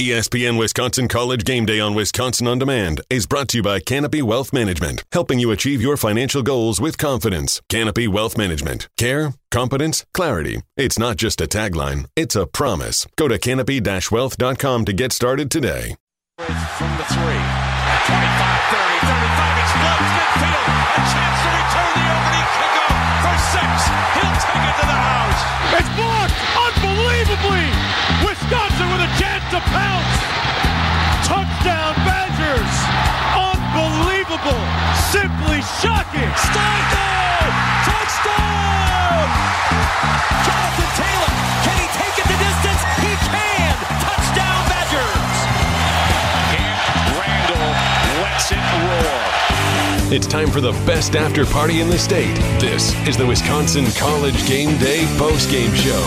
ESPN Wisconsin College Game Day on Wisconsin On Demand is brought to you by Canopy Wealth Management, helping you achieve your financial goals with confidence. Canopy Wealth Management. Care, competence, clarity. It's not just a tagline, it's a promise. Go to canopy-wealth.com to get started today. From the three. 25, 30, 35, explodes midfield. A chance to return the opening kickoff for six. He'll take it to the house. It's blocked pounce. Touchdown Badgers. Unbelievable. Simply shocking. Stockton! Touchdown! Jonathan Taylor, can he take it the distance? He can! Touchdown Badgers! And Randall lets it roar. It's time for the best after party in the state. This is the Wisconsin College Game Day post game show.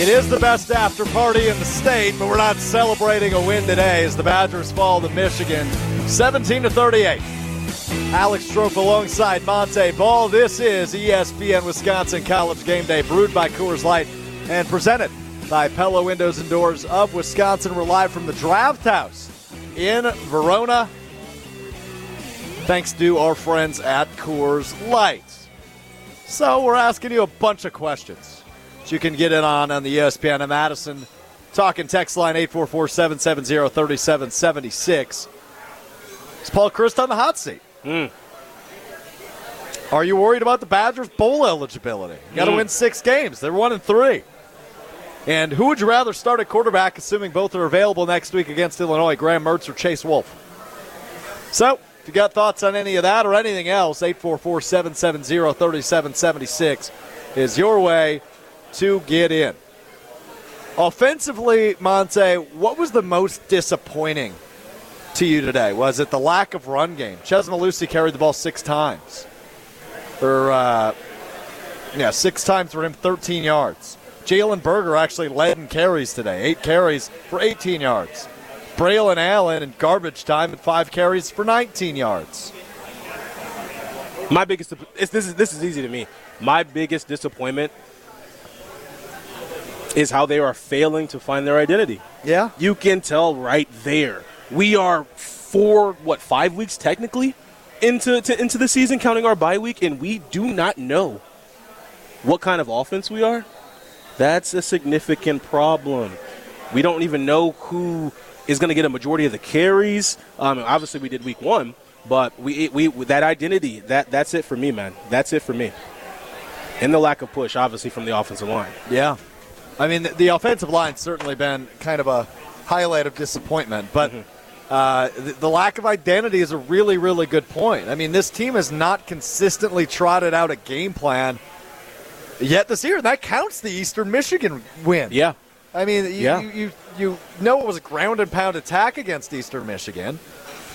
It is the best after party in the state, but we're not celebrating a win today as the Badgers fall to Michigan 17 to 38. Alex Strouf alongside Montee Ball. This is ESPN Wisconsin College Game Day, brewed by Coors Light and presented by Pella Windows and Doors of Wisconsin. We're live from the Draft House in Verona. Thanks to our friends at Coors Light. So we're asking you a bunch of questions you can get in on on the ESPN of Madison. Talking text line 844-770-3776. It's Paul Chryst on the hot seat. Hmm. Are you worried about the Badgers bowl eligibility? You got to hmm. win six games. They're one and three. And who would you rather start at quarterback, assuming both are available next week against Illinois, Graham Mertz or Chase Wolf? So, if you got thoughts on any of that or anything else, 844 770 3776 is your way to get in. Offensively, Montee, what was the most disappointing to you today? Was it the lack of run game? Chez Mellusi carried the ball six times. Or, uh, yeah, six times for him, 13 yards. Jalen Berger actually led in carries today, eight carries for 18 yards. Braylon Allen in garbage time at five carries for 19 yards. My biggest this is this is easy to me. My biggest disappointment is how they are failing to find their identity. Yeah? You can tell right there. We are four what five weeks technically into to, into the season, counting our bye week, and we do not know what kind of offense we are. That's a significant problem. We don't even know who is going to get a majority of the carries. Um, obviously, we did week one, but we, we that identity that that's it for me, man. That's it for me. And the lack of push, obviously, from the offensive line. Yeah. I mean, the, the offensive line's certainly been kind of a highlight of disappointment, but uh, the, the lack of identity is a really, really good point. I mean, this team has not consistently trotted out a game plan yet this year. And that counts the Eastern Michigan win. Yeah. I mean, you, Yeah. you, you, you know it was a ground and pound attack against Eastern Michigan,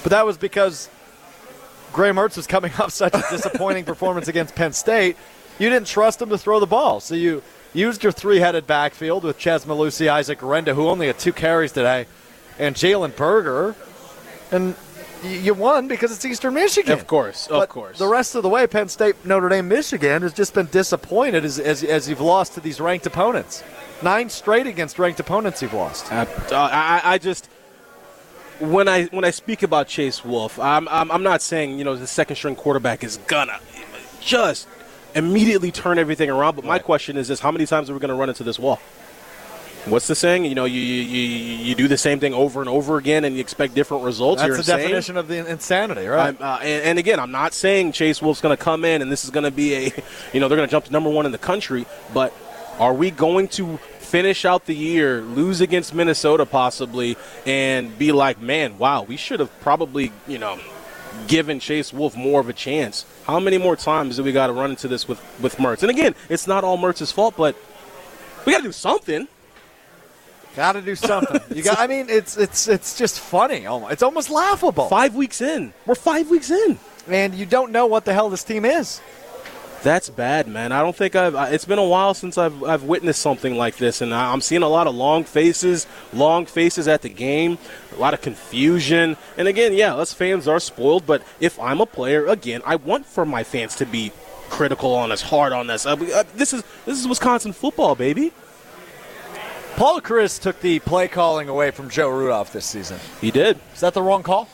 but that was because Graham Mertz was coming off such a disappointing performance against Penn State. You didn't trust him to throw the ball, so you used your three-headed backfield with Chez Mellusi, Isaac Guerendo, who only had two carries today, and Jalen Berger, and you won because it's Eastern Michigan. Of course, of But course. The rest of the way, Penn State, Notre Dame, Michigan has just been disappointed as, as, as you've lost to these ranked opponents. Nine straight against ranked opponents you've lost. Uh, I, I just when I when I speak about Chase Wolf, I'm, I'm I'm not saying you know the second string quarterback is gonna just immediately turn everything around. But my question is this: How many times are we going to run into this wall? What's the saying? You know, you, you you do the same thing over and over again, and you expect different results. That's You're the insane. definition of the insanity, right? I'm, uh, and, and again, I'm not saying Chase Wolf's going to come in and this is going to be a, you know, they're going to jump to number one in the country. But are we going to finish out the year, lose against Minnesota possibly, and be like, man, wow, we should have probably, you know, given Chase Wolf more of a chance? How many more times do we got to run into this with with Mertz? And again, it's not all Mertz's fault, but we got to do something. Got to do something. You got. I mean, it's it's it's just funny. Almost. It's almost laughable. Five weeks in, we're five weeks in. And you don't know what the hell this team is. That's bad, man. I don't think I've. It's been a while since I've I've witnessed something like this, and I'm seeing a lot of long faces, long faces at the game, a lot of confusion. And again, yeah, us fans are spoiled. But if I'm a player, again, I want for my fans to be critical on us, hard on us. Uh, uh, this is this is Wisconsin football, baby. Paul Chryst took the play calling away from Joe Rudolph this season. He did. Is that the wrong call?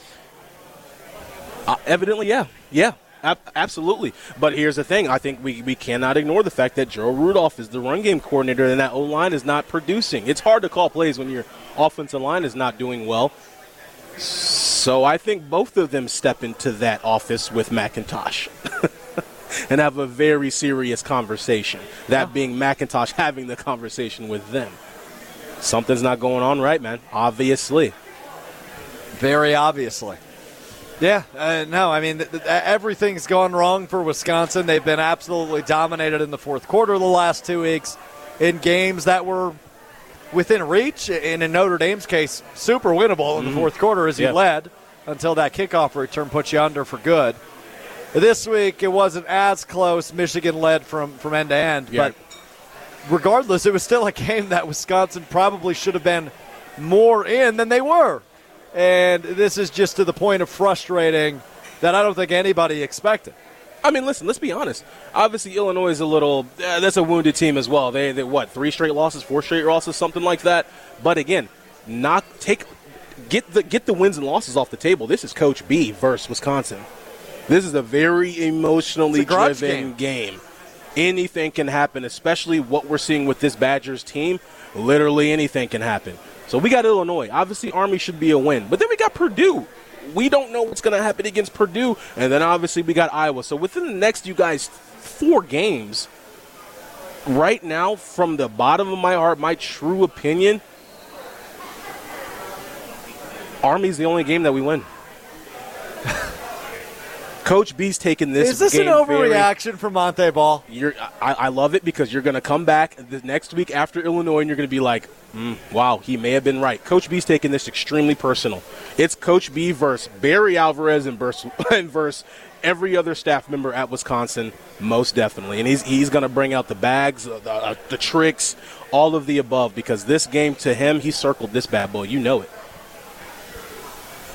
Uh, evidently, yeah, yeah, absolutely. But here's the thing: I think we, we cannot ignore the fact that Joe Rudolph is the run game coordinator, and that O line is not producing. It's hard to call plays when your offensive line is not doing well. So I think both of them step into that office with McIntosh. And have a very serious conversation. That being McIntosh having the conversation with them. Something's not going on right, man. Obviously. Very obviously. Yeah, uh, no, I mean, th- th- everything's gone wrong for Wisconsin. They've been absolutely dominated in the fourth quarter the last two weeks in games that were within reach, and in Notre Dame's case, super winnable in the fourth quarter as you Yeah. led until that kickoff return put you under for good. This week, it wasn't as close. Michigan led from, from end to end, Yeah. but regardless, it was still a game that Wisconsin probably should have been more in than they were. And this is just to the point of frustrating that I don't think anybody expected. I mean, listen. Let's be honest. Obviously, Illinois is a little. Uh, that's a wounded team as well. They, they what? Three straight losses, four straight losses, something like that. But again, not take get the get the wins and losses off the table. This is Coach B versus Wisconsin. This is a very emotionally a driven game. Anything can happen, especially what we're seeing with this Badgers team. Literally anything can happen. So we got Illinois. Obviously, Army should be a win. But then we got Purdue. We don't know what's going to happen against Purdue. And then obviously we got Iowa. So within the next, you guys, four games, right now, from the bottom of my heart, my true opinion, Army's the only game that we win. Coach B's taking this. Is this an overreaction from Montee Ball? you're, I, I love it because you're going to come back the next week after Illinois and you're going to be like, mm, wow, he may have been right. Coach B's taking this extremely personal. It's Coach B versus Barry Alvarez and versus, and versus every other staff member at Wisconsin, most definitely. And he's, he's going to bring out the bags, the, uh, the tricks, all of the above because this game to him, he circled this bad boy. You know it.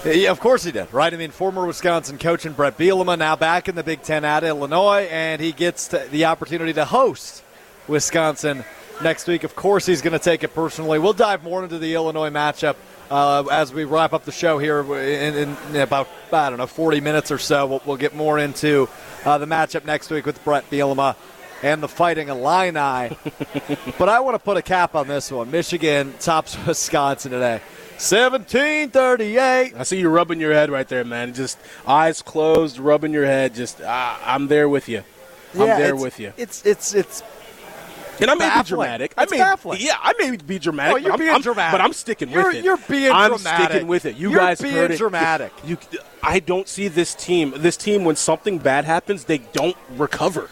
Yeah, of course he did, right? I mean, former Wisconsin coach and Bret Bielema now back in the Big Ten at Illinois, and he gets the opportunity to host Wisconsin next week. Of course, he's going to take it personally. We'll dive more into the Illinois matchup uh, as we wrap up the show here in, in about I don't know 40 minutes or so. We'll, we'll get more into uh, the matchup next week with Bret Bielema and the Fighting Illini. but I want to put a cap on this one. Michigan tops Wisconsin today. 1738. I see you rubbing your head right there, man. Just eyes closed, rubbing your head. Just, uh, I'm there with you. I'm Yeah, there with you. It's it's it's And I may be dramatic. It's I may, baffling. Yeah, I may be dramatic. Oh, you're but I'm, being I'm- dramatic. but I'm sticking You're- with it. you're being I'm dramatic. sticking with it. You You're guys being heard it. dramatic. You, I don't see this team. This team, when something bad happens, they don't recover.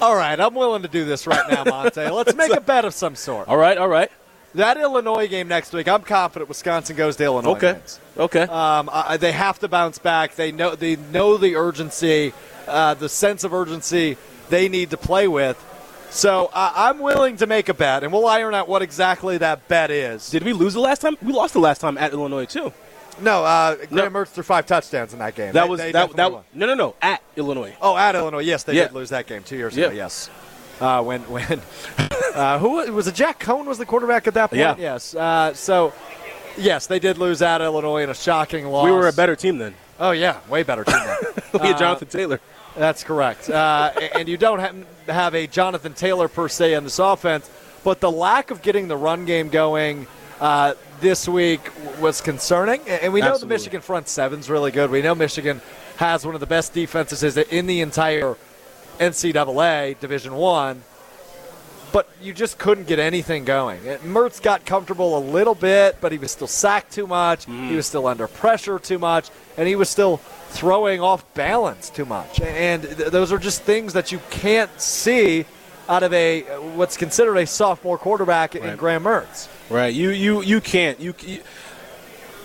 all right. I'm willing to do this right now, Montee. Let's make a bet of some sort. All right, all right. That Illinois game next week. I'm confident Wisconsin goes to Illinois. Okay, wins. okay. Um, I, they have to bounce back. They know they know the urgency, uh, the sense of urgency they need to play with. So uh, I'm willing to make a bet, and we'll iron out what exactly that bet is. Did we lose the last time? We lost the last time at Illinois too. no, uh, No. Graham Mertz threw five touchdowns in that game. That They- was they that. that no, no, no. At Illinois. Oh, at Illinois, yes, they Yeah. did lose that game two years Yeah. ago. Yes, uh, when when uh, who was it? Jack Coan was the quarterback at that point. Yeah. Yes. Uh, so yes, they did lose at Illinois in a shocking loss. We were a better team then. Oh yeah, way better team. Then. We had Uh, Jonathan Taylor. That's correct. Uh, and you don't have, have a Jonathan Taylor per se in this offense, but the lack of getting the run game going uh, this week was concerning. And we know Absolutely. the Michigan front seven's really good. We know Michigan has one of the best defenses in the entire NCAA Division One. But you just couldn't get anything going. Mertz got comfortable a little bit, but he was still sacked too much. Mm. He was still under pressure too much, and he was still throwing off balance too much. And th- those are just things that you can't see out of a what's considered a sophomore quarterback in Right. Graham Mertz. Right. You you you can't. You, you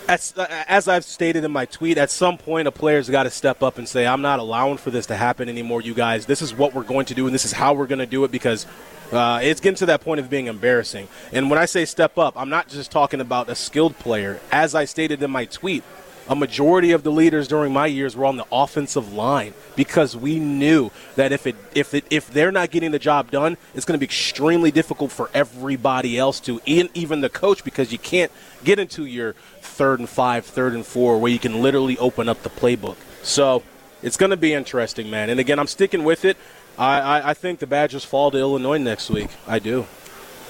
as, as I've stated in my tweet, at some point a player's got to step up and say, "I'm not allowing for this to happen anymore, you guys. This is what we're going to do, and this is how we're going to do it." Because uh, it's getting to that point of being embarrassing. And when I say step up, I'm not just talking about a skilled player. As I stated in my tweet, a majority of the leaders during my years were on the offensive line because we knew that if it if it if they're not getting the job done, it's going to be extremely difficult for everybody else to, even the coach, because you can't get into your third and five, third and four, where you can literally open up the playbook. So it's going to be interesting, man. And again, I'm sticking with it. I, I, I think the Badgers fall to Illinois next week. I do.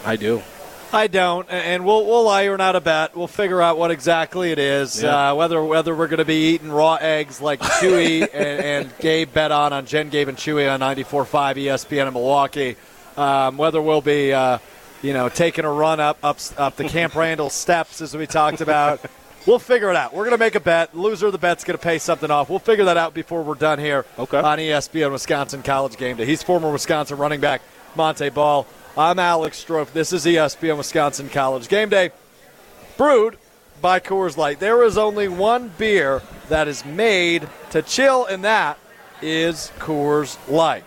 I do. I don't, and we'll we'll iron out a bet. We'll figure out what exactly it is. Yeah. Uh, whether whether we're going to be eating raw eggs like Chewy and, and Gabe bet on on Jen Gabe and Chewy on 94.5 ESPN in Milwaukee. Um, whether we'll be uh, you know taking a run up up up the Camp Randall steps as we talked about. We'll figure it out. We're going to make a bet. Loser of the bet's going to pay something off. We'll figure that out before we're done here Okay. on ESPN Wisconsin College Game Day. He's former Wisconsin running back Montee Ball. I'm Alex Strouf. This is ESPN Wisconsin College Game Day. Brewed by Coors Light. There is only one beer that is made to chill, and that is Coors Light.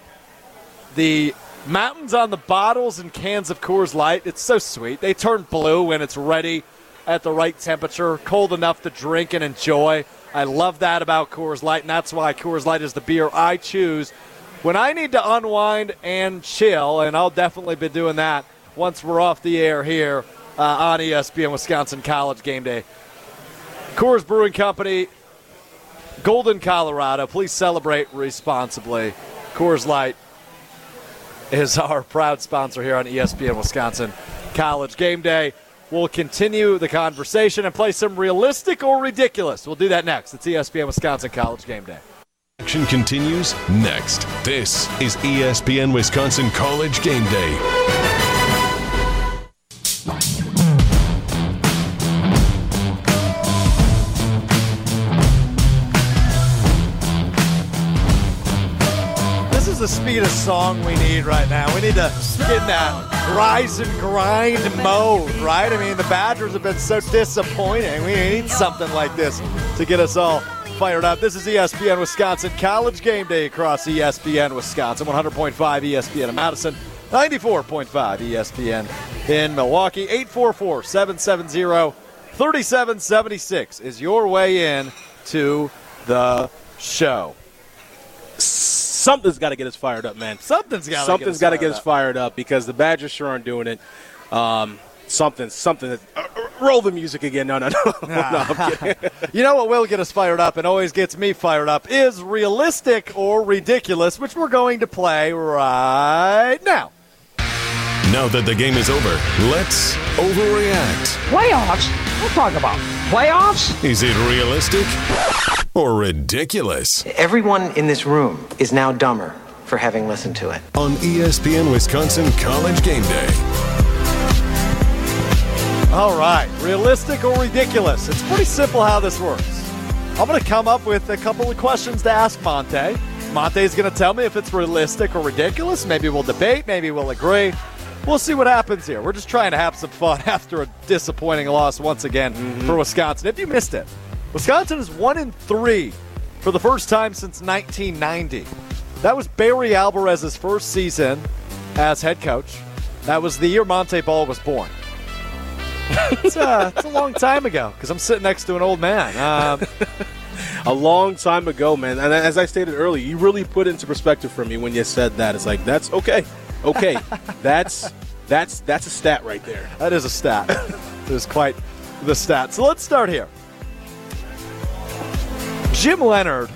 The mountains on the bottles and cans of Coors Light, it's so sweet. They turn blue when it's ready at the right temperature, cold enough to drink and enjoy. I love that about Coors Light, and that's why Coors Light is the beer I choose when I need to unwind and chill, and I'll definitely be doing that once we're off the air here uh, on ESPN Wisconsin College Game Day. Coors Brewing Company, Golden, Colorado. Please celebrate responsibly. Coors Light is our proud sponsor here on ESPN Wisconsin College Game Day. We'll continue the conversation and play some realistic or ridiculous. We'll do that next. It's ESPN Wisconsin College Game Day. Action continues next. This is ESPN Wisconsin College Game Day. Speed of song we need right now. We need to get in that rise and grind mode, right? I mean, the Badgers have been so disappointing. We need something like this to get us all fired up. This is ESPN Wisconsin College Game Day across ESPN Wisconsin, 100.5 ESPN in Madison, 94.5 ESPN in Milwaukee. 844 770 3776 is your way in to the show. Something's got to get us fired up, man. Something's got Something's got to get us fired up because the Badgers sure aren't doing it. Um, something, something. That, uh, uh, roll the music again. No, no, no. no I'm kidding. You know what will get us fired up and always gets me fired up is realistic or ridiculous, which we're going to play right now. Now that the game is over, let's overreact. Playoffs? We'll talk about playoffs. Is it realistic or ridiculous? Everyone in this room is now dumber for having listened to it. On ESPN Wisconsin College Game Day. All right, realistic or ridiculous? It's pretty simple how this works. I'm going to come up with a couple of questions to ask Montee. Montee's going to tell me if it's realistic or ridiculous. Maybe we'll debate, maybe we'll agree. We'll see what happens here. We're just trying to have some fun after a disappointing loss once again for Wisconsin. If you missed it, Wisconsin is one in three for the first time since 1990. That was Barry Alvarez's first season as head coach. That was the year Montee Ball was born. it's, uh, it's a long time ago because I'm sitting next to an old man. Um, a long time ago, man. And as I stated earlier, you really put into perspective for me when you said that. It's like that's okay, okay. that's that's that's a stat right there. that is a stat. it is quite the stat. So let's start here. Jim Leonhard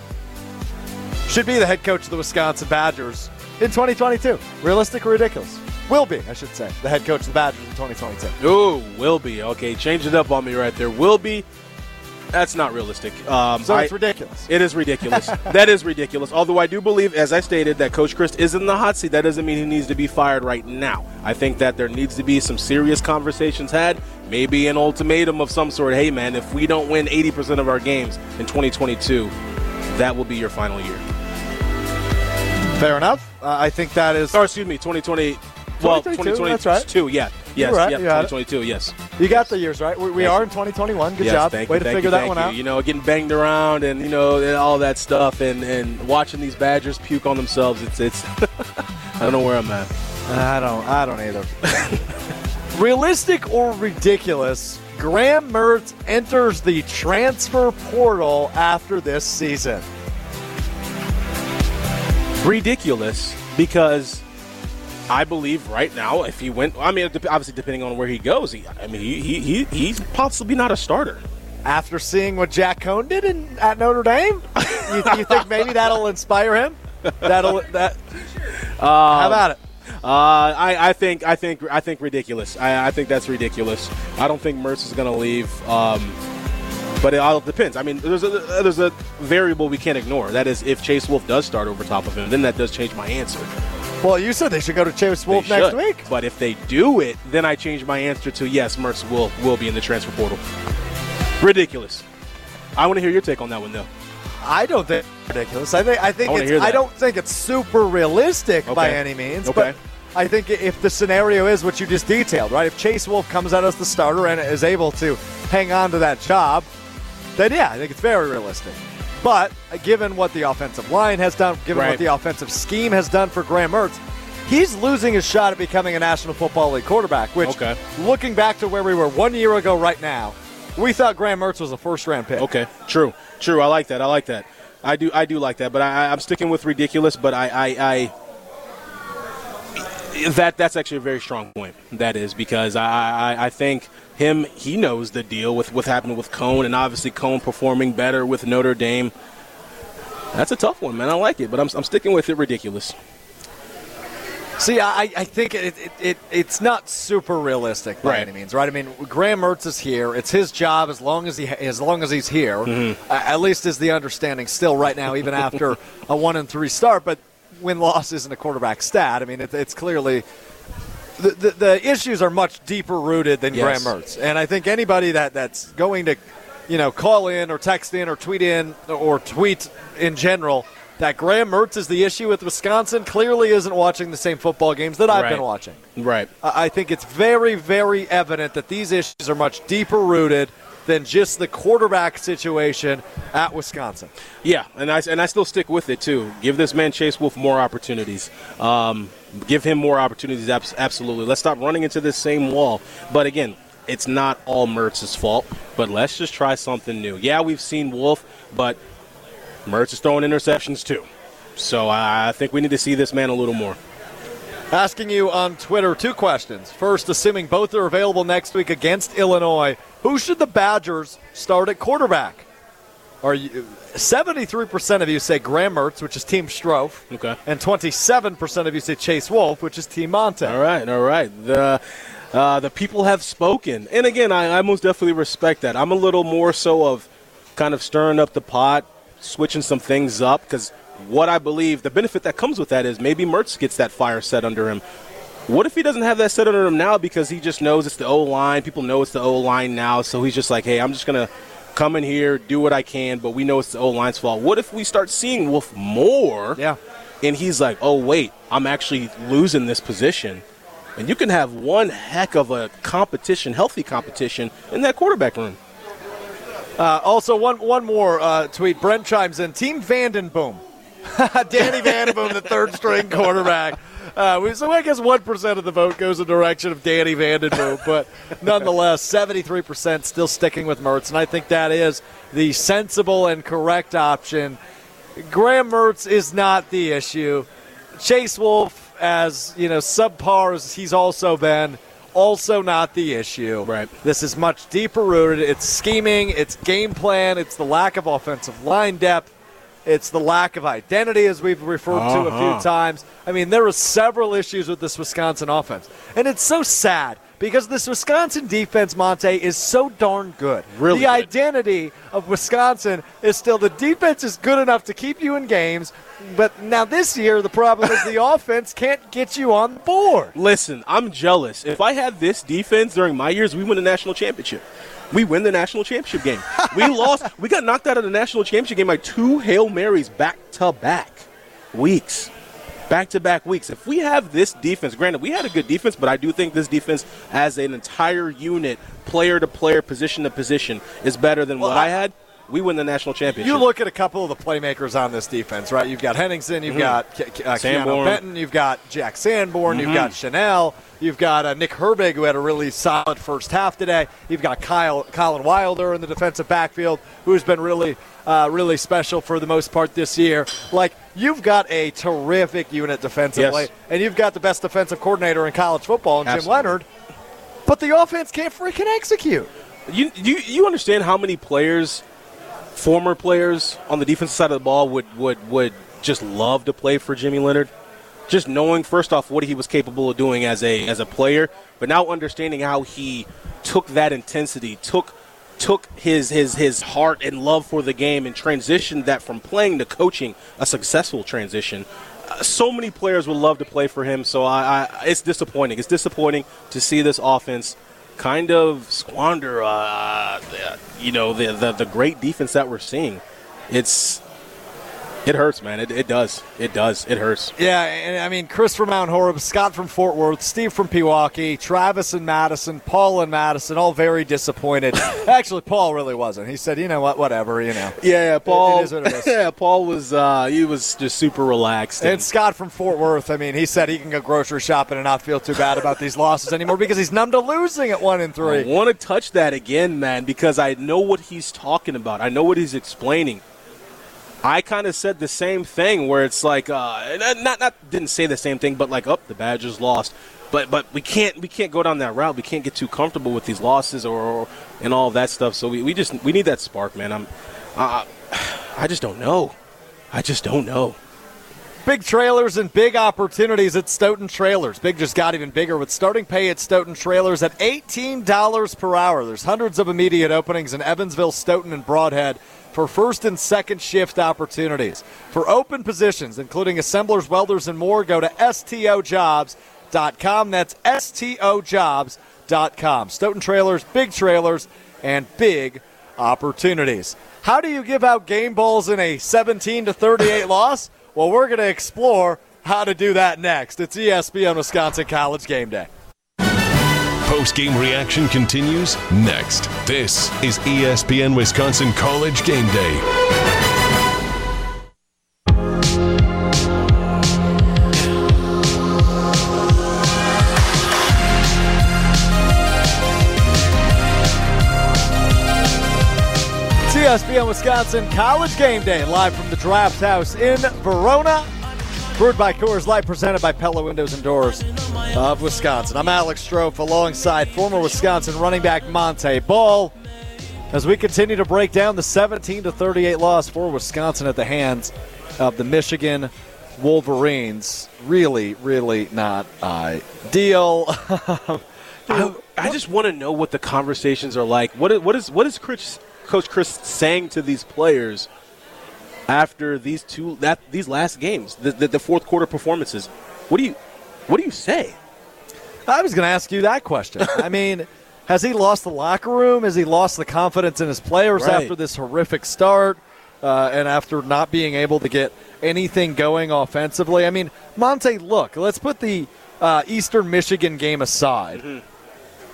should be the head coach of the Wisconsin Badgers in 2022. Realistic or ridiculous? Will be, I should say, the head coach of the Badgers in 2022. Ooh, will be okay. Change it up on me right there. Will be. That's not realistic. Um, So it's I- ridiculous. It is ridiculous. that is ridiculous. Although I do believe, as I stated, that Coach Chryst is in the hot seat. That doesn't mean he needs to be fired right now. I think that there needs to be some serious conversations had, maybe an ultimatum of some sort. Hey, man, if we don't win 80% of our games in 2022, that will be your final year. Fair enough. Uh, I think that is. Or excuse me, 2020. Well, 2022, 2022. that's right. Two, Yeah, Yes, right, yep, you got it. 2022. Yes. You got the years right. We, we are in 2021. Good yes, job. Thank Way you, to figure you, that one you. out. You know, getting banged around and you know and all that stuff, and, and watching these Badgers puke on themselves. It's it's. I don't know where I'm at. I don't. I don't either. Realistic or ridiculous? Graham Mertz enters the transfer portal after this season. ridiculous because I believe right now, if he went, I mean, obviously depending on where he goes, he, I mean, he, he, he he's possibly not a starter. After seeing what Jack Coan did in, at Notre Dame, you, you think maybe that'll inspire him? That'll that. how about it? Uh, I, I think, I think, I think ridiculous. I, I think that's ridiculous. I don't think Mertz is going to leave. Um, but it all depends. I mean, there's a there's a variable we can't ignore. That is, if Chase Wolf does start over top of him, then that does change my answer. Well, you said they should go to Chase Wolf They next should. week. But if they do it, then I change my answer to yes, Mertz will will be in the transfer portal. Ridiculous. I want to hear your take on that one, though. I don't think it's ridiculous. I think I think I it's, I don't think it's super realistic by any means. Okay. But I think if the scenario is what you just detailed, right? If Chase Wolf comes out as the starter and is able to hang on to that job, then yeah, I think it's very realistic. But uh, given what the offensive line has done, given what the offensive scheme has done for Graham Mertz, he's losing his shot at becoming a National Football League quarterback. Which, Okay. looking back to where we were one year ago, right now, we thought Graham Mertz was a first round pick. Okay, true, true. I like that. I like that. I do. I do like that. But I, I'm sticking with ridiculous. But I, I, I that that's actually a very strong point. That is because I, I, I think him. He knows the deal with what happened with Coan, and obviously Coan performing better with Notre Dame. That's a tough one, man. I like it, but I'm, I'm sticking with it. Ridiculous. See, I, I think it, it, it it's not super realistic by Right. any means, right? I mean, Graham Mertz is here. It's his job as long as he as long as he's here. Mm-hmm. Uh, at least is the understanding still right now, even after a one and three start. But win loss isn't a quarterback stat. I mean, it, it's clearly the, the the issues are much deeper rooted than Yes. Graham Mertz, and I think anybody that that's going to, you know, call in or text in or tweet in or tweet in general. That Graham Mertz is the issue with Wisconsin clearly isn't watching the same football games that I've Right. been watching. Right. I I think it's very, very evident that these issues are much deeper rooted than just the quarterback situation at Wisconsin. Yeah, and I and I still stick with it too. Give this man Chase Wolf more opportunities. Um, give him more opportunities. Absolutely. Let's stop running into this same wall. But again, it's not all Mertz's fault. But let's just try something new. Yeah, we've seen Wolf, but Mertz is throwing interceptions too. So I think we need to see this man a little more. Asking you on Twitter two questions. First, assuming both are available next week against Illinois, who should the Badgers start at quarterback? Are you 73% of you say Graham Mertz, which is Team Strouf, Okay. and 27% of you say Chase Wolf, which is Team Montee. All right, all right. The uh, the people have spoken, and again, I, I most definitely respect that. I'm a little more so of kind of stirring up the pot, switching some things up, because what I believe the benefit that comes with that is maybe Mertz gets that fire set under him. What if he doesn't have that set under him now because he just knows it's the O line? People know it's the O line now, so he's just like, hey, I'm just gonna come in here, do what I can, but we know it's the O line's fault. What if we start seeing Wolf more? Yeah. and he's like, "Oh wait, I'm actually losing this position." And you can have one heck of a competition, healthy competition in that quarterback room. Uh, also, one one more uh, tweet. Brent chimes in. Team Vanden Boom. Danny Vanden Boom, the third string quarterback. Uh, we- so I guess one percent of the vote goes in the direction of Danny Vanden Boom, but nonetheless, seventy-three percent still sticking with Mertz, and I think that is the sensible and correct option. Graham Mertz is not the issue. Chase Wolf, as you know, subpar as he's also been, also not the issue. Right. This is much deeper rooted. It's scheming, it's game plan, it's the lack of offensive line depth, it's the lack of identity, as we've referred to a Uh-huh. few times. I mean, there were several issues with this Wisconsin offense, and it's so sad because this Wisconsin defense, Montee, is so darn good. Really the good. identity of Wisconsin is still the defense is good enough to keep you in games, but now this year the problem is the offense can't get you on the board. Listen, I'm jealous. If I had this defense during my years, we win the national championship. We win the national championship game. We lost. We got knocked out of the national championship game by two hail marys back to back weeks. back to back weeks. If we have this defense, granted, we had a good defense, but I do think this defense, as an entire unit, player to player, position to position, is better than Well, what I, I- had. We win the national championship. You look at a couple of the playmakers on this defense, right? You've got Henningsen, you've got Ke- Ke- uh, Keanu Benton, you've got Jack Sanborn, you've got Chenal, you've got uh, Nick Herbig, who had a really solid first half today. You've got Kyle Collin Wilder in the defensive backfield, who's been really, uh, really special for the most part this year. Like you've got a terrific unit defensively, Yes. and you've got the best defensive coordinator in college football, in Jim Leonhard. But the offense can't freaking execute. You, you you understand how many players, former players on the defensive side of the ball would would would just love to play for Jimmy Leonard, just knowing first off what he was capable of doing as a as a player, but now understanding how he took that intensity, took took his his his heart and love for the game and transitioned that from playing to coaching, a successful transition. Uh, so many players would love to play for him, so I, I it's disappointing. It's disappointing to see this offense kind of squander, uh, you know, the, the the great defense that we're seeing. It's it hurts, man. It, it does. It does. It hurts. Yeah, and I mean, Chris from Mount Horeb, Scott from Fort Worth, Steve from Pewaukee, Travis and Madison, Paul and Madison, all very disappointed. Actually, Paul really wasn't. He said, you know what, whatever, you know. Yeah, yeah. Paul. it is what it is. yeah, Paul was. Uh, he was just super relaxed. And Scott from Fort Worth, I mean, he said he can go grocery shopping and not feel too bad about these losses anymore because he's numb to losing at one and I three. want to touch that again, man, because I know what he's talking about. I know what he's explaining. I kind of said the same thing where it's like, uh, not not didn't say the same thing, but like, up the Badgers lost, but but we can't we can't go down that route. We can't get too comfortable with these losses or, or and all that stuff. So we, we just we need that spark, man. I'm, uh, I just don't know. I just don't know. Big trailers and big opportunities at Stoughton Trailers. Big just got even bigger with starting pay at Stoughton Trailers at $18 per hour. There's hundreds of immediate openings in Evansville, Stoughton, and Brodhead for first and second shift opportunities. For open positions, including assemblers, welders, and more, go to STOjobs.com. That's STOjobs.com. Stoughton Trailers, big trailers, and big opportunities. How do you give out game balls in a 17 to 38 loss? Well, we're going to explore how to do that next. It's ESPN Wisconsin College Game Day. Post game reaction continues next. This is ESPN Wisconsin College Game Day. ESPN Wisconsin College Game Day, live from the Draft House in Verona. Brewed by Coors Light, presented by Pella Windows and Doors of Wisconsin. I'm Alex Strouf alongside former Wisconsin running back Montee Ball as we continue to break down the 17 to 38 loss for Wisconsin at the hands of the Michigan Wolverines. Really, really not ideal. I, I just want to know what the conversations are like. What is, what is what is Chryst, Coach Chryst saying to these players after these two that these last games, the, the, the fourth quarter performances? What do you what do you say? I was going to ask you that question. I mean, has he lost the locker room? Has he lost the confidence in his players Right. after this horrific start uh, and after not being able to get anything going offensively? I mean, Montee, look, let's put the uh, Eastern Michigan game aside.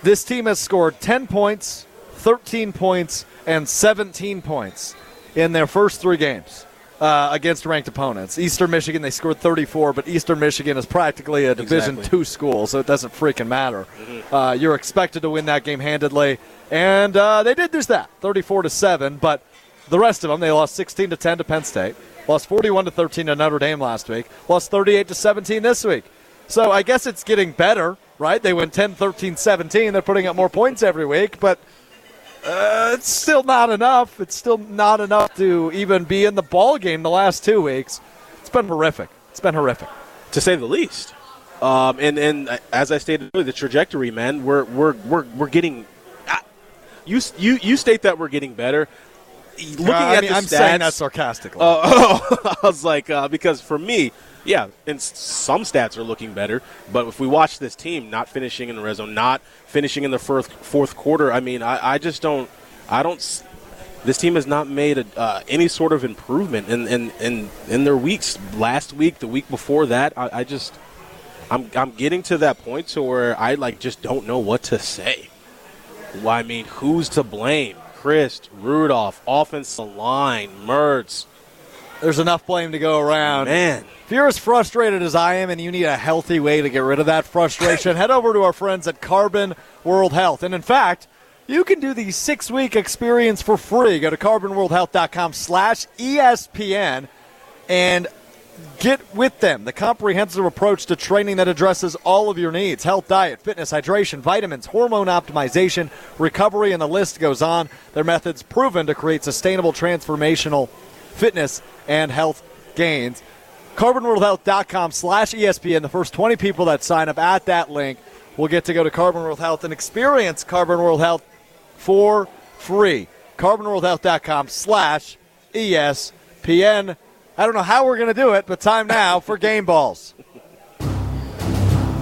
This team has scored 10 points, 13 points, and 17 points in their first three games. Uh, against ranked opponents. Eastern Michigan, they scored 34, but Eastern Michigan is practically a Division Exactly. two school, so it doesn't freaking matter. Uh, you're expected to win that game handedly, and uh, they did just that, 34 to seven. But the rest of them, they lost 16 to 10 to Penn State, lost 41 to 13 to Notre Dame last week, lost 38 to 17 this week. So I guess it's getting better, right? They went 10, 13, 17. They're putting up more points every week, but uh, it's still not enough. It's still not enough to even be in the ball game the last two weeks. It's been horrific. It's been horrific. to say the least. Um, and and as I stated earlier, the trajectory, man, we're we're we're we're getting. You you you state that we're getting better. Looking Uh, I at mean, the I'm stats, saying that sarcastically. Oh, I was like, uh, because for me, yeah, and some stats are looking better. But if we watch this team not finishing in the red zone, not finishing in the fourth fourth quarter, I mean, I, I just don't, I don't. This team has not made a, uh, any sort of improvement in, in, in, in their weeks. Last week, the week before that, I, I just I'm I'm getting to that point to where I like just don't know what to say. Well, I mean, who's to blame? Chryst, Rudolph, offensive line, Mertz. There's enough blame to go around. Man, If you're as frustrated as I am and you need a healthy way to get rid of that frustration, head over to our friends at Carbon World Health. And in fact, you can do the six-week experience for free. Go to carbonworldhealth.com slash ESPN and get with them. The comprehensive approach to training that addresses all of your needs health, diet, fitness, hydration, vitamins, hormone optimization, recovery, and the list goes on. Their methods proven to create sustainable, transformational fitness and health gains. CarbonWorldHealth.com slash ESPN. The first 20 people that sign up at that link will get to go to Carbon World Health and experience Carbon World Health for free. CarbonWorldHealth.com slash ESPN. I don't know how we're going to do it, but time now for game balls.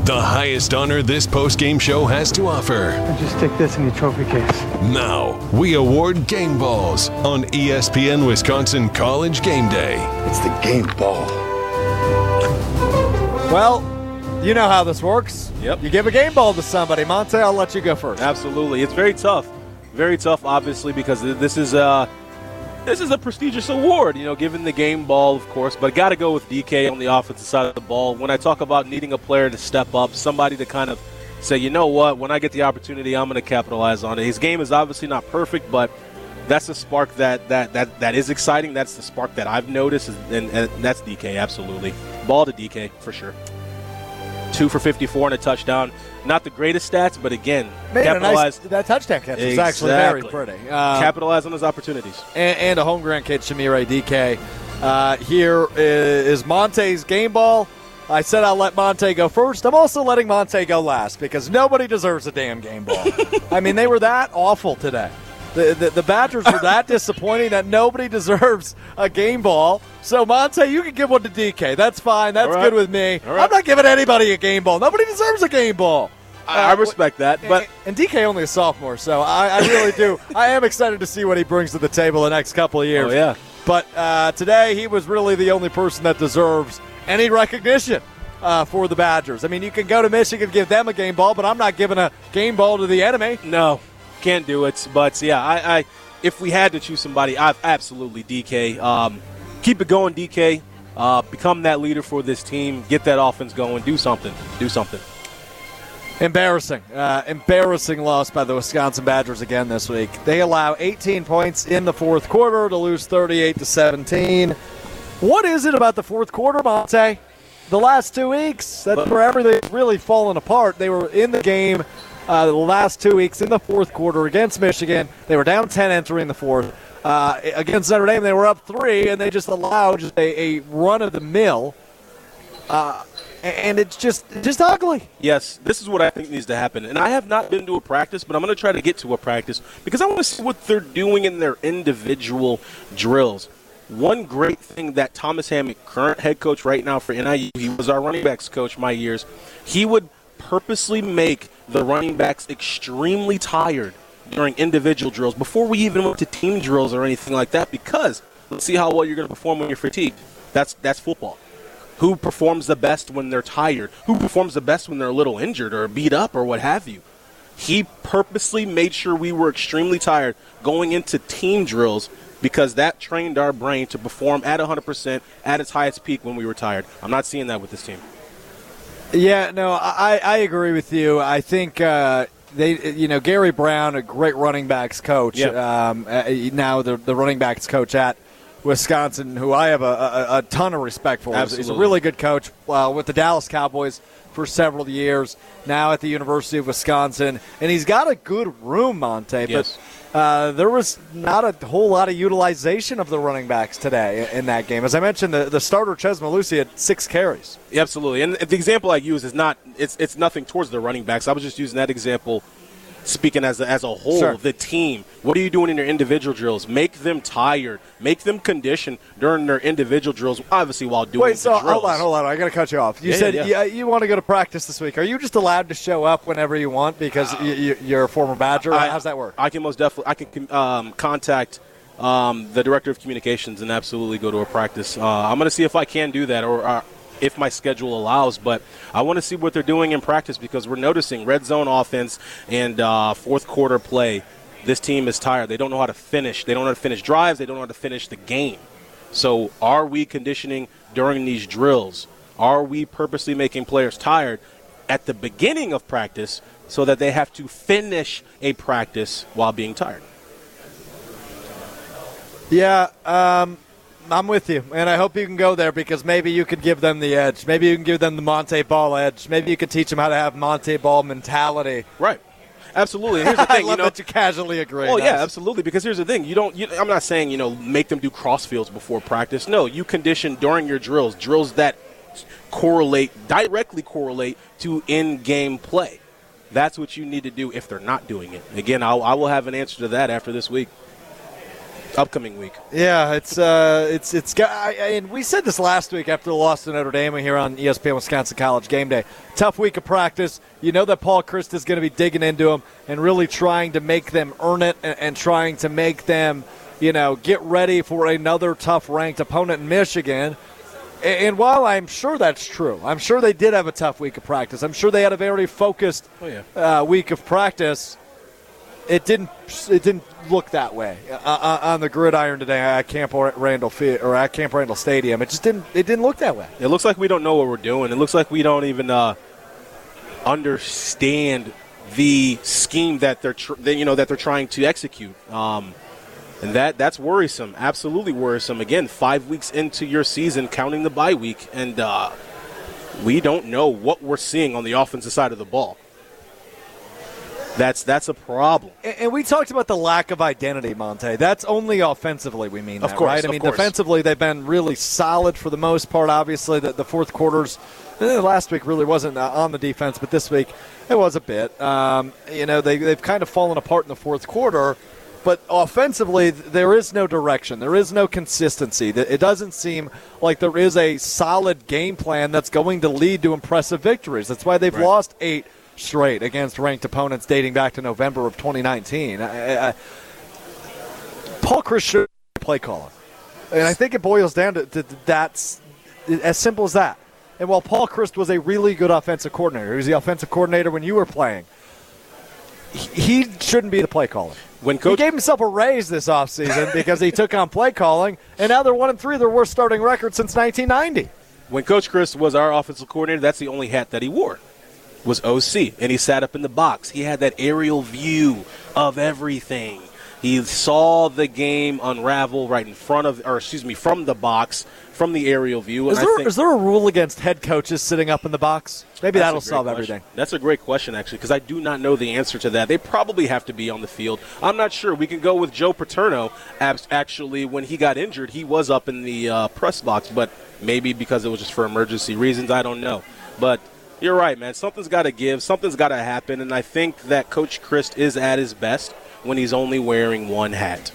The highest honor this post-game show has to offer. I Just stick this in your trophy case. Now, we award game balls on ESPN Wisconsin College Game Day. It's the game ball. Well, you know how this works. Yep. You give a game ball to somebody. Montee, I'll let you go first. absolutely. It's very tough. Very tough, obviously, because this is uh, this is a prestigious award, you know, given the game ball, of course. But got to go with Dike on the offensive side of the ball. When I talk about needing a player to step up, somebody to kind of say, you know what, when I get the opportunity, I'm going to capitalize on it. His game is obviously not perfect, but that's a spark that that that, that is exciting. That's the spark that I've noticed, and, and that's Dike, absolutely. Ball to Dike for sure. Two for 54 and a touchdown. Not the greatest stats, but again, Made a nice, that touchdown catch was actually very pretty. Uh, capitalize on those opportunities. and, and a home ground kid, Chimere Dike. Uh, here is Montee's game ball. I said I'll let Montee go first. I'm also letting Montee go last because nobody deserves a damn game ball. I mean, they were that awful today. The, the, the Badgers were that disappointing that nobody deserves a game ball. So, Montee, you can give one to Dike. That's fine. That's All right. good with me. All right. I'm not giving anybody a game ball. Nobody deserves a game ball. I, I Uh, respect that, but and Dike only a sophomore, so I, I really do. I am excited to see what he brings to the table the next couple of years. Oh, yeah. But uh, today he was really the only person that deserves any recognition uh, for the Badgers. I mean, you can go to Michigan give them a game ball, but I'm not giving a game ball to the enemy. no, can't do it. But yeah, I, I if we had to choose somebody, I've absolutely Dike. Um, keep it going, Dike. Uh, become that leader for this team. Get that offense going. Do something. Do something. Embarrassing, uh, embarrassing loss by the Wisconsin Badgers again this week. They allow 18 points in the fourth quarter to lose 38 to 17. What is it about the fourth quarter, Montee? The last two weeks, that's where everything's really fallen apart. They were in the game uh, the last two weeks in the fourth quarter against Michigan. They were down 10 entering the fourth. Uh, against Notre Dame, they were up three, and they just allowed just a, a run of the mill. Uh, and it's just just ugly. Yes, this is what I think needs to happen. And I have not been to a practice, but I'm going to try to get to a practice because I want to see what they're doing in their individual drills. One great thing that Thomas Hammock, current head coach right now for NIU, he was our running backs coach my years, he would purposely make the running backs extremely tired during individual drills before we even went to team drills or anything like that because let's see how well you're going to perform when you're fatigued. That's that's football who performs the best when they're tired, who performs the best when they're a little injured or beat up or what have you. He purposely made sure we were extremely tired going into team drills because that trained our brain to perform at 100% at its highest peak when we were tired. I'm not seeing that with this team. Yeah, no, I, I agree with you. I think uh, they, you know, Gary Brown, a great running backs coach. Yeah. Um, uh, now the the running backs coach at Wisconsin, who I have a, a, a ton of respect for. He's- He's a really good coach uh, with the Dallas Cowboys for several years. Now at the University of Wisconsin, and he's got a good room, Montee. Yes. But uh, there was not a whole lot of utilization of the running backs today in that game. As I mentioned, the, the starter Chez Mellusi had six carries. Yeah, absolutely. And the example I use is not it's it's nothing towards the running backs. I was just using that example speaking as a, as a whole, Sure. the team. What are you doing in your individual drills? Make them tired. Make them conditioned during their individual drills, obviously while doing Wait, the so drills. hold on, hold on. I got to cut you off. You Yeah, said yeah. yeah, you want to go to practice this week. Are you just allowed to show up whenever you want because you, you, you're a former Badger? I- How's that work? I can most definitely I can um, contact um, the director of communications and absolutely go to a practice. Uh, I'm going to see if I can do that or uh, if my schedule allows. But I want to see what they're doing in practice because we're noticing red zone offense and uh, fourth quarter play. This team is tired. They don't know how to finish. They don't know how to finish drives. They don't know how to finish the game. So, are we conditioning during these drills? Are we purposely making players tired at the beginning of practice so that they have to finish a practice while being tired? Yeah, um, I'm with you, and I hope you can go there because maybe you could give them the edge. Maybe you can give them the Montee Ball edge. Maybe you could teach them how to have Montee Ball mentality. Right. Absolutely. And here's the thing. I love you know, that you casually agree. Well, yeah, absolutely. Because here's the thing: you don't. You, I'm not saying you know make them do crossfields before practice. No, you condition during your drills, drills that correlate directly correlate to in-game play. That's what you need to do if they're not doing it. Again, I'll, I will have an answer to that after this week, upcoming week. Yeah, it's uh, it's it's got. I, and we said this last week after the loss to Notre Dame here on ESPN Wisconsin College Game Day. Tough week of practice. You know that Paul Chryst is going to be digging into them and really trying to make them earn it and, and trying to make them, you know, get ready for another tough ranked opponent in Michigan. And while I'm sure that's true, I'm sure they did have a tough week of practice. I'm sure they had a very focused Oh, yeah. uh, week of practice. It didn't. It didn't look that way uh, uh, on the gridiron today at Camp Randall Field or at Camp Randall Stadium. It just didn't. It didn't look that way. It looks like we don't know what we're doing. It looks like we don't even uh, understand the scheme that they're tr- that, you know that they're trying to execute. Um, and that that's worrisome. Absolutely worrisome. Again, five weeks into your season, counting the bye week, and uh, we don't know what we're seeing on the offensive side of the ball. That's that's a problem. And, and we talked about the lack of identity, Montee. That's only offensively. We mean Of that, course, right? I mean, course. defensively they've been really solid for the most part. Obviously, the, the fourth quarters. eh, Last week really wasn't uh, on the defense, but this week it was a bit. Um, you know, they, they've kind of fallen apart in the fourth quarter. But offensively, there is no direction. There is no consistency. It doesn't seem like there is a solid game plan that's going to lead to impressive victories. That's why they've Right. lost eight straight against ranked opponents dating back to November of 2019. I, I, Paul Chryst should be a play caller. And I think it boils down to, to that's as simple as that. And while Paul Chryst was a really good offensive coordinator, he was the offensive coordinator when you were playing, he, he shouldn't be the play caller. When he gave himself a raise this offseason because he took on play calling, and now they're one and three. Their worst starting record since 1990. when Coach Chryst was our offensive coordinator, that's the only hat that he wore was OC, and he sat up in the box. He had that aerial view of everything. He saw the game unravel right in front of, or excuse me, from the box, from the aerial view. Is and I there, think is there a rule against head coaches sitting up in the box? Maybe that'll solve question. everything. That's a great question, actually, because I do not know the answer to that. They probably have to be on the field. I'm not sure. We can go with Joe Paterno. Actually, when he got injured, he was up in the uh, press box, but maybe because it was just for emergency reasons. I don't know. But you're right, man. Something's got to give. Something's got to happen, and I think that Coach Chryst is at his best when he's only wearing one hat.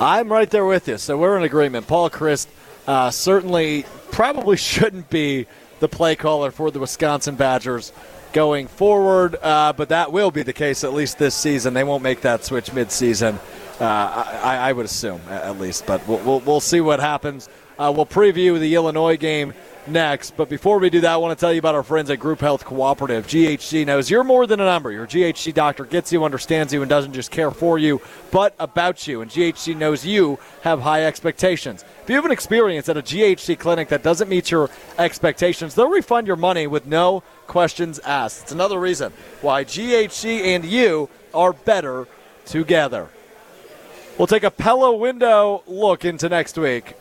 I'm right there with you. So we're in agreement. Paul Chryst uh, certainly probably shouldn't be the play caller for the Wisconsin Badgers going forward, uh, but that will be the case at least this season. They won't make that switch midseason, uh, I, I would assume, at least. But we'll, we'll, we'll see what happens. Uh, we'll preview the Illinois game next. But before we do that, I want to tell you about our friends at Group Health Cooperative. GHC knows you're more than a number. Your GHC doctor gets you, understands you, and doesn't just care for you, but about you. And GHC knows you have high expectations. If you have an experience at a GHC clinic that doesn't meet your expectations, they'll refund your money with no questions asked. It's another reason why GHC and you are better together. We'll take a Pella window look into next week.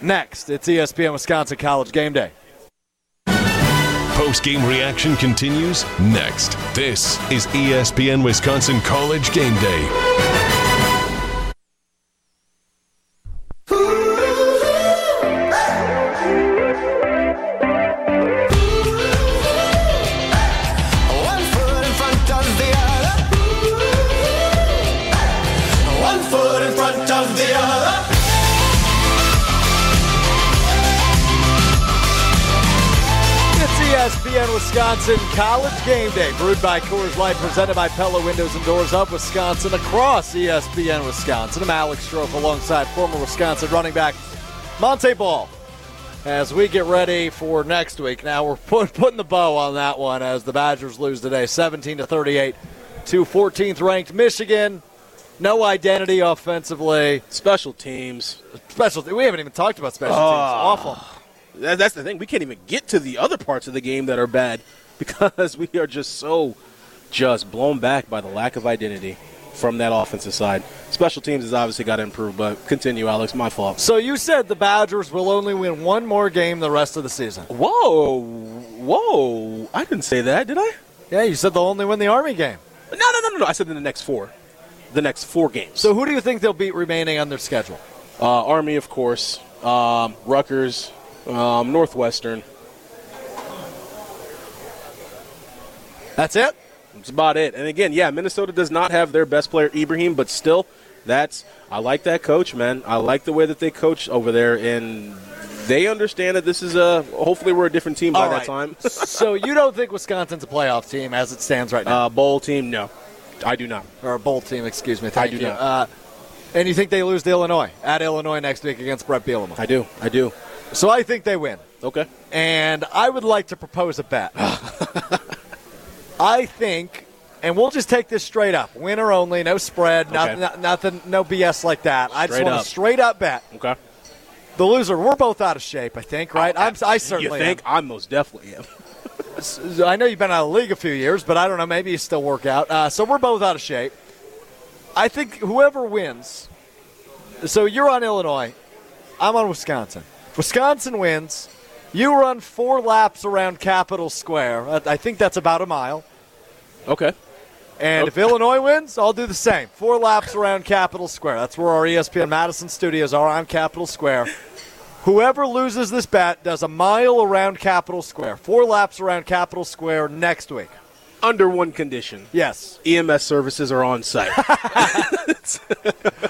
Next, it's ESPN Wisconsin College Game Day. Post game reaction continues next. This is ESPN Wisconsin College Game Day. Wisconsin College Game Day, brewed by Coors Light, presented by Pella Windows and Doors of Wisconsin across ESPN Wisconsin. I'm Alex Strouf alongside former Wisconsin running back Montee Ball. As we get ready for next week, now we're put, putting the bow on that one as the Badgers lose today, 17 to 38 to 14th ranked Michigan. No identity offensively. Special teams. Special. We haven't even talked about special teams. Ah. Awful. That, that's the thing. We can't even get to the other parts of the game that are bad because we are just so just blown back by the lack of identity from that offensive side. Special teams has obviously got to improve, but continue, Alex. My fault. So you said the Badgers will only win one more game the rest of the season. Whoa, whoa! I didn't say that, did I? Yeah, you said they'll only win the Army game. No, no, no, no, no. I said in the next four, the next four games. So who do you think they'll beat remaining on their schedule? Uh, Army, of course. Um, Rutgers, um, Northwestern. That's it. That's about it. And again, yeah, Minnesota does not have their best player Ibrahim, but still, that's I like that coach, man. I like the way that they coach over there, and they understand that this is a. Hopefully, we're a different team by that time. so you don't think Wisconsin's a playoff team as it stands right now, uh, bowl team, no, I do not. or a bowl team? Excuse me. Thank do you. not. Uh, and you think they lose to Illinois at Illinois next week against Bret Bielema? I do. I do. So I think they win. Okay. and I would like to propose a bet. I think, and we'll just take this straight up: winner only, no spread, Okay. not- nothing, no BS like that. I just want up. a straight up bet. Okay. The loser, we're both out of shape, I think, right? I'm, I certainly You think? I most definitely am. am. I know you've been out of the league a few years, but I don't know. Maybe you still work out. Uh, so we're both out of shape. I think whoever wins. So you're on Illinois. I'm on Wisconsin. Wisconsin wins. You run four laps around Capitol Square. I think that's about a mile. Okay. And if Illinois wins, I'll do the same. Four laps around Capitol Square. That's where our ESPN Madison studios are on Capitol Square. Whoever loses this bet does a mile around Capitol Square. Four laps around Capitol Square next week. Under one condition. Yes. EMS services are on site.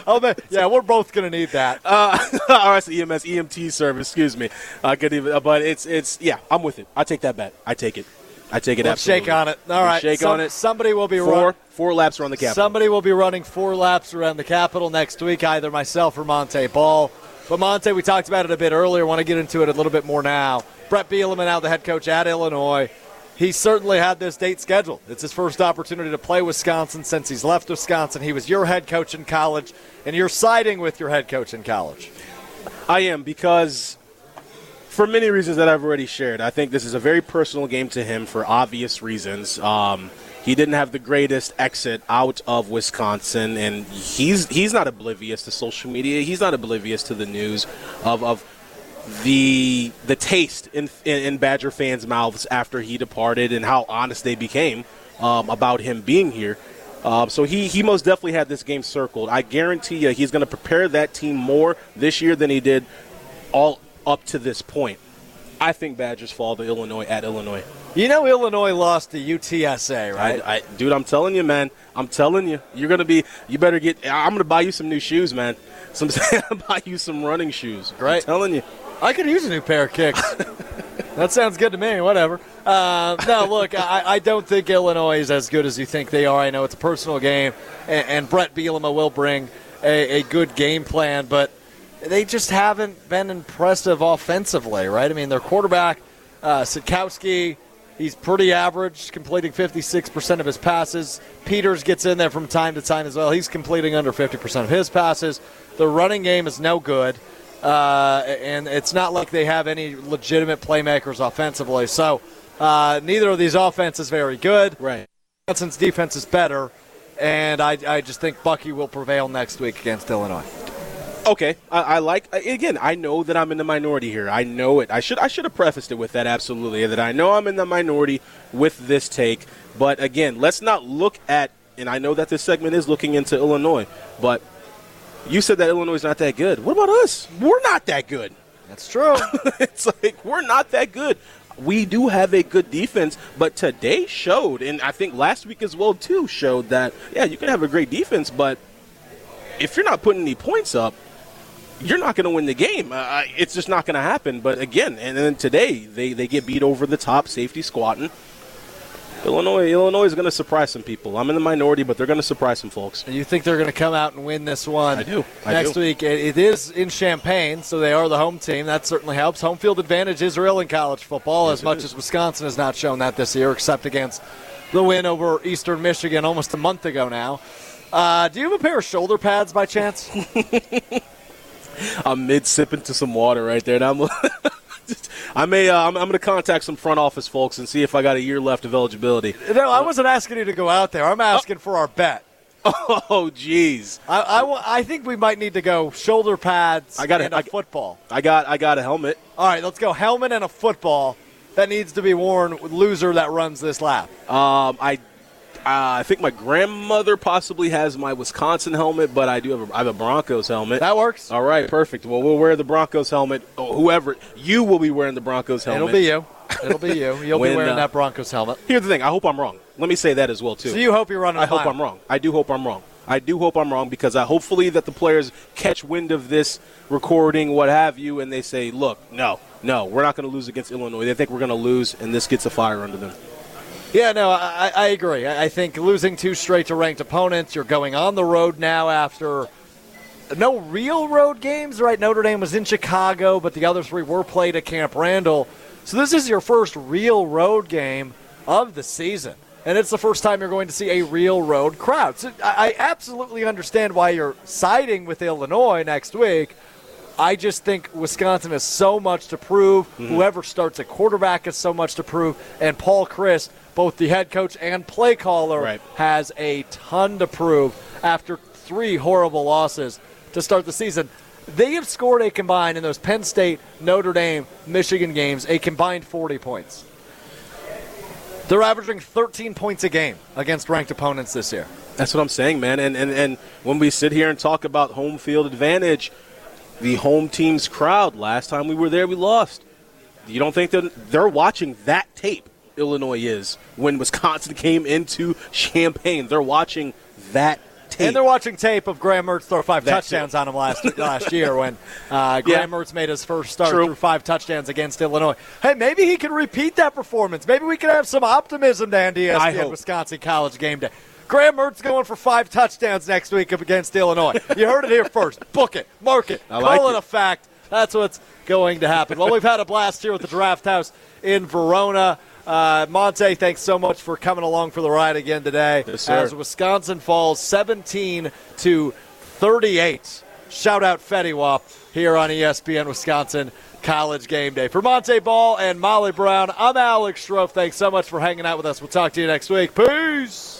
Oh, man. yeah, we're both going to need that. Uh, all right, so EMS, EMT service. Excuse me. I could even, uh, but it's it's yeah. I'm with it. I take that bet. I take it. I take it. Let's absolutely. shake on it. All We right. Shake Some- on it. Somebody will be Four run- four laps around the Capitol. Somebody will be running four laps around the Capitol next week, either myself or Montee Ball. But Montee, we talked about it a bit earlier. Want to get into it a little bit more now. Bret Bielema, now the head coach at Illinois. He certainly had this date scheduled. It's his first opportunity to play Wisconsin since he's left Wisconsin. He was your head coach in college, and you're siding with your head coach in college. I am because for many reasons that I've already shared. I think this is a very personal game to him for obvious reasons. Um, he didn't have the greatest exit out of Wisconsin, and he's he's not oblivious to social media. He's not oblivious to the news of, of the the taste in, in in Badger fans' mouths after he departed and how honest they became um, about him being here. Um, so he, he most definitely had this game circled. I guarantee you he's going to prepare that team more this year than he did all up to this point. I think Badgers fall to Illinois at Illinois. You know, Illinois lost to UTSA, right? I, I, dude, I'm telling you, man. I'm telling you, you're gonna be. You better get. I'm gonna buy you some new shoes, man. Some buy you some running shoes. Right? I'm telling you. I could use a new pair of kicks. that sounds good to me. Whatever. Uh, look, I, I don't think Illinois is as good as you think they are. I know it's a personal game, and, and Bret Bielema will bring a, a good game plan, but they just haven't been impressive offensively, right? I mean, their quarterback, uh, Sitkowski, he's pretty average, completing 56% of his passes. Peters gets in there from time to time as well. He's completing under 50% of his passes. The running game is no good. Uh, and it's not like they have any legitimate playmakers offensively. So uh, neither of these offenses very good. Right. Wisconsin's defense is better, and I, I just think Bucky will prevail next week against Illinois. Okay, I, I like again. I know that I'm in the minority here. I know it. I should I should have prefaced it with that absolutely. That I know I'm in the minority with this take. But again, let's not look at. And I know that this segment is looking into Illinois, but you said that Illinois is not that good. What about us? We're not that good. That's true. it's like we're not that good. We do have a good defense, but today showed, and I think last week as well too showed that yeah, you can have a great defense, but if you're not putting any points up, you're not going to win the game. Uh, it's just not going to happen. But again, and then today they, they get beat over the top, safety squatting. Illinois, Illinois is going to surprise some people. I'm in the minority, but they're going to surprise some folks. And you think they're going to come out and win this one? I do. I next do. week. It, is in Champaign, so they are the home team. That certainly helps. Home field advantage is real in college football, Yes, as much is. as Wisconsin has not shown that this year, except against the win over Eastern Michigan almost a month ago now. Uh, do you have a pair of shoulder pads by chance? I'm mid sipping to some water right there. And I'm, I may, uh, I'm, I'm going to contact some front office folks and see if I got a year left of eligibility. no, I wasn't asking you to go out there. I'm asking for our bet. Oh, jeez. I, I, I think we might need to go shoulder pads I got a I- football. I got, I got a helmet. All right, let's go helmet and a football. That needs to be worn loser that runs this lap. Um, I, uh, I think my grandmother possibly has my Wisconsin helmet, but I do have a, I have a Broncos helmet. That works. All right, perfect. Well, we'll wear the Broncos helmet. Oh, whoever you will be wearing the Broncos helmet. It'll be you. It'll be you. You'll When, be wearing uh, that Broncos helmet. Here's the thing. I hope I'm wrong. Let me say that as well too. So you hope you're running. I hope mile. I'm wrong. I do hope I'm wrong. I do hope I'm wrong because I hopefully that the players catch wind of this recording, what have you, and they say, "Look, no, no, we're not going to lose against Illinois. They think we're going to lose, and this gets a fire under them." Yeah, no, I, I agree. I think losing two straight to ranked opponents, you're going on the road now after no real road games, right? Notre Dame was in Chicago, but the other three were played at Camp Randall. So this is your first real road game of the season. And it's the first time you're going to see a real road crowd. So I absolutely understand why you're siding with Illinois next week. I just think Wisconsin has so much to prove. Mhm. Whoever starts at quarterback has so much to prove. And Paul Chryst, both the head coach and play caller, Right. has a ton to prove after three horrible losses to start the season. They have scored a combined in those Penn State, Notre Dame, Michigan games, a combined 40 points. They're averaging 13 points a game against ranked opponents this year. That's what I'm saying, man. And and and when we sit here and talk about home field advantage, the home team's crowd. Last time we were there, we lost. You don't think that they're watching that tape? Illinois is when Wisconsin came into Champaign. They're watching that tape. And they're watching tape of Graham Mertz throw five That touchdowns too. on him last last year when uh, Graham Yeah. Mertz made his first start True. through five touchdowns against Illinois. Hey, maybe he can repeat that performance. Maybe we can have some optimism to end I ESPN. Wisconsin College game day. Graham Mertz going for five touchdowns next week up against Illinois. You heard it here first. Book it, mark it, I call like it it. a fact. That's what's going to happen. Well, we've had a blast here with the Draft House in Verona. Uh, Montee, thanks so much for coming along for the ride again today. Yes. As Wisconsin falls 17 to 38. Shout out Fetty Wap here on ESPN Wisconsin College Game Day. For Montee Ball and Molly Brown, I'm Alex Strouf. Thanks so much for hanging out with us. We'll talk to you next week. Peace.